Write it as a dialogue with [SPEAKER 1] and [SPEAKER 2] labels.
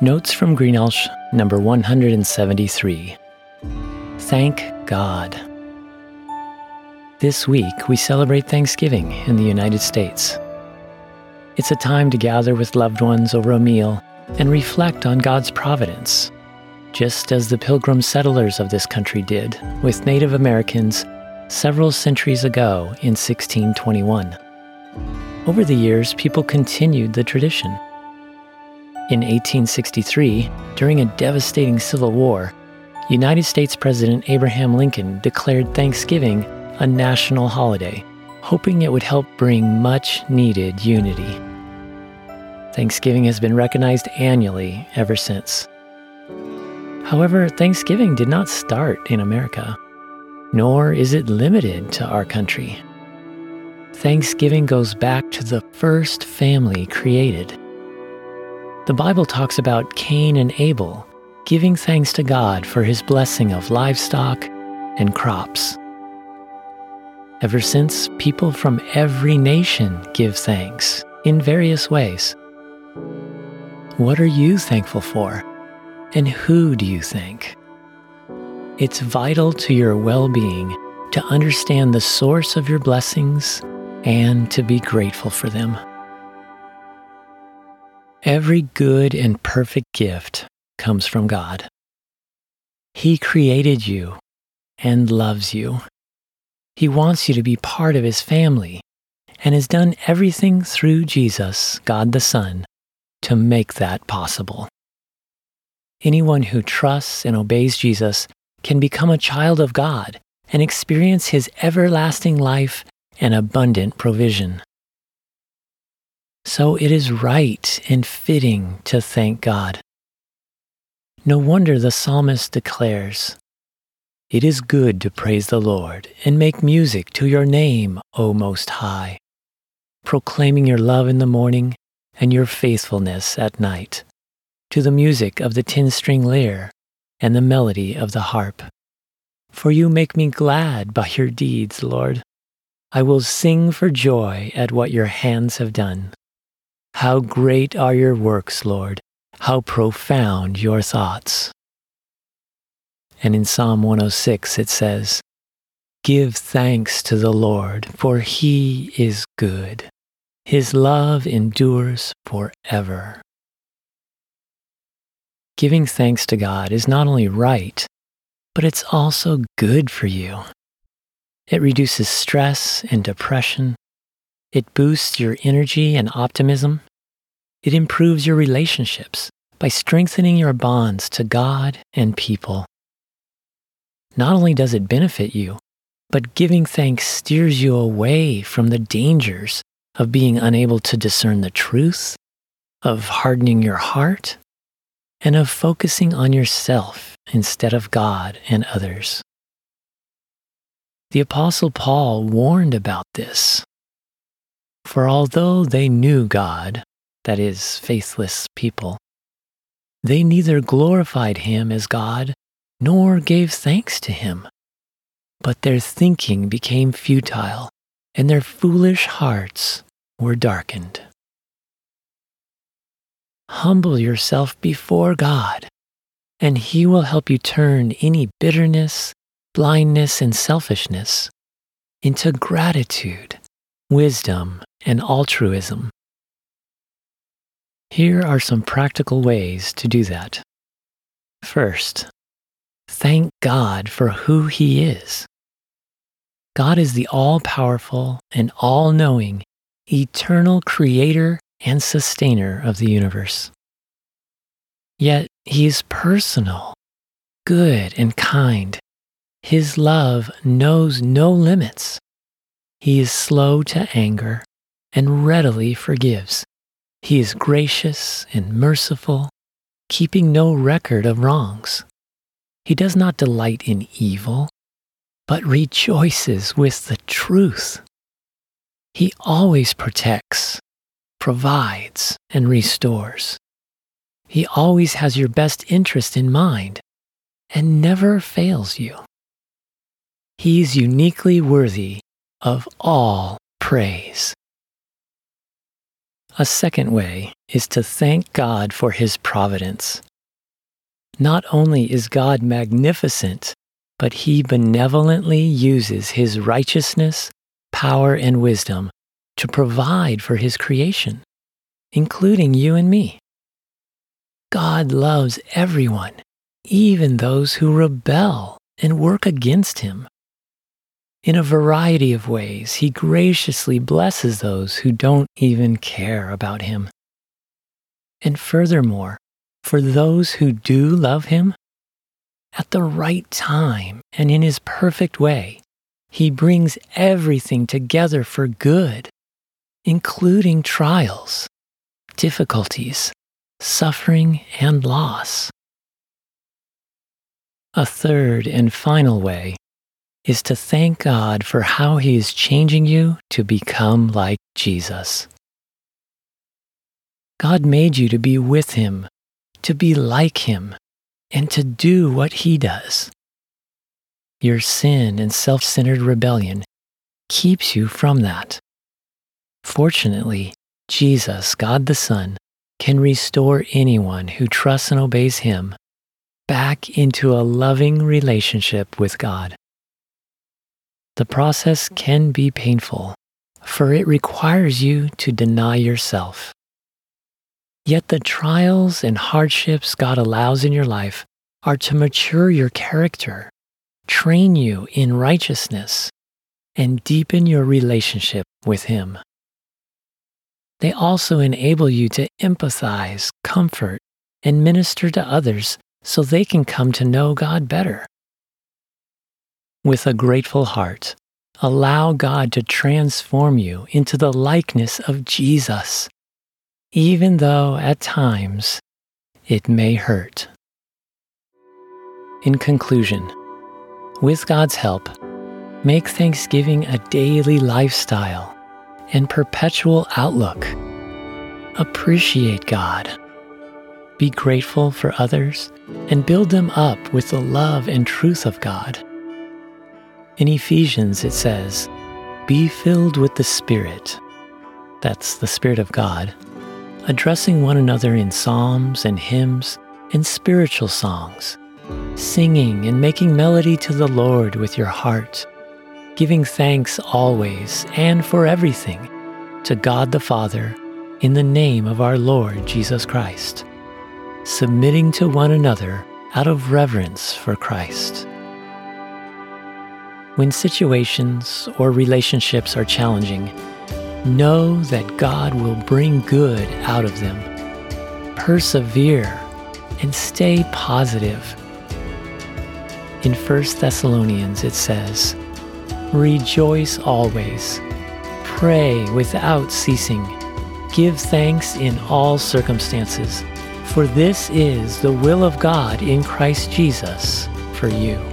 [SPEAKER 1] Notes from Greenelsh, number 173. Thank God. This week, we celebrate Thanksgiving in the United States. It's a time to gather with loved ones over a meal and reflect on God's providence, just as the pilgrim settlers of this country did with Native Americans several centuries ago in 1621. Over the years, people continued the tradition. In 1863, during a devastating civil war, United States President Abraham Lincoln declared Thanksgiving a national holiday, hoping it would help bring much needed unity. Thanksgiving has been recognized annually ever since. However, Thanksgiving did not start in America, nor is it limited to our country. Thanksgiving goes back to the first family created. The Bible talks about Cain and Abel giving thanks to God for his blessing of livestock and crops. Ever since, people from every nation give thanks in various ways. What are you thankful for? And who do you thank? It's vital to your well being to understand the source of your blessings and to be grateful for them. Every good and perfect gift comes from God. He created you and loves you. He wants you to be part of His family and has done everything through Jesus, God the Son, to make that possible. Anyone who trusts and obeys Jesus can become a child of God and experience His everlasting life and abundant provision. So it is right and fitting to thank God. No wonder the psalmist declares, It is good to praise the Lord and make music to your name, O Most High, proclaiming your love in the morning and your faithfulness at night, to the music of the ten string lyre and the melody of the harp. For you make me glad by your deeds, Lord. I will sing for joy at what your hands have done. How great are your works, Lord! How profound your thoughts. And in Psalm 106 it says, Give thanks to the Lord, for he is good. His love endures forever. Giving thanks to God is not only right, but it's also good for you. It reduces stress and depression. It boosts your energy and optimism. It improves your relationships by strengthening your bonds to God and people. Not only does it benefit you, but giving thanks steers you away from the dangers of being unable to discern the truth, of hardening your heart, and of focusing on yourself instead of God and others. The Apostle Paul warned about this. For although they knew God, that is, faithless people, they neither glorified him as God nor gave thanks to him. But their thinking became futile, and their foolish hearts were darkened. Humble yourself before God, and He will help you turn any bitterness, blindness, and selfishness into gratitude, wisdom, and altruism. Here are some practical ways to do that. First, thank God for who He is. God is the all powerful and all knowing, eternal creator and sustainer of the universe. Yet He is personal, good, and kind. His love knows no limits. He is slow to anger and readily forgives. He is gracious and merciful, keeping no record of wrongs. He does not delight in evil, but rejoices with the truth. He always protects, provides, and restores. He always has your best interest in mind and never fails you. He is uniquely worthy of all praise. A second way is to thank God for his providence. Not only is God magnificent, but he benevolently uses his righteousness, power, and wisdom to provide for his creation, including you and me. God loves everyone, even those who rebel and work against him. In a variety of ways, he graciously blesses those who don't even care about him. And furthermore, for those who do love him, at the right time and in his perfect way, he brings everything together for good, including trials, difficulties, suffering, and loss. A third and final way is to thank God for how He is changing you to become like Jesus. God made you to be with Him, to be like Him, and to do what He does. Your sin and self centered rebellion keeps you from that. Fortunately, Jesus, God the Son, can restore anyone who trusts and obeys Him back into a loving relationship with God. The process can be painful, for it requires you to deny yourself. Yet the trials and hardships God allows in your life are to mature your character, train you in righteousness, and deepen your relationship with Him. They also enable you to empathize, comfort, and minister to others so they can come to know God better. With a grateful heart, allow God to transform you into the likeness of Jesus, even though at times it may hurt. In conclusion, with God's help, make Thanksgiving a daily lifestyle and perpetual outlook. Appreciate God. Be grateful for others and build them up with the love and truth of God. In Ephesians, it says, Be filled with the Spirit. That's the Spirit of God, addressing one another in psalms and hymns and spiritual songs, singing and making melody to the Lord with your heart, giving thanks always and for everything to God the Father in the name of our Lord Jesus Christ, submitting to one another out of reverence for Christ. When situations or relationships are challenging, know that God will bring good out of them. Persevere and stay positive. In 1 Thessalonians, it says, Rejoice always, pray without ceasing, give thanks in all circumstances, for this is the will of God in Christ Jesus for you.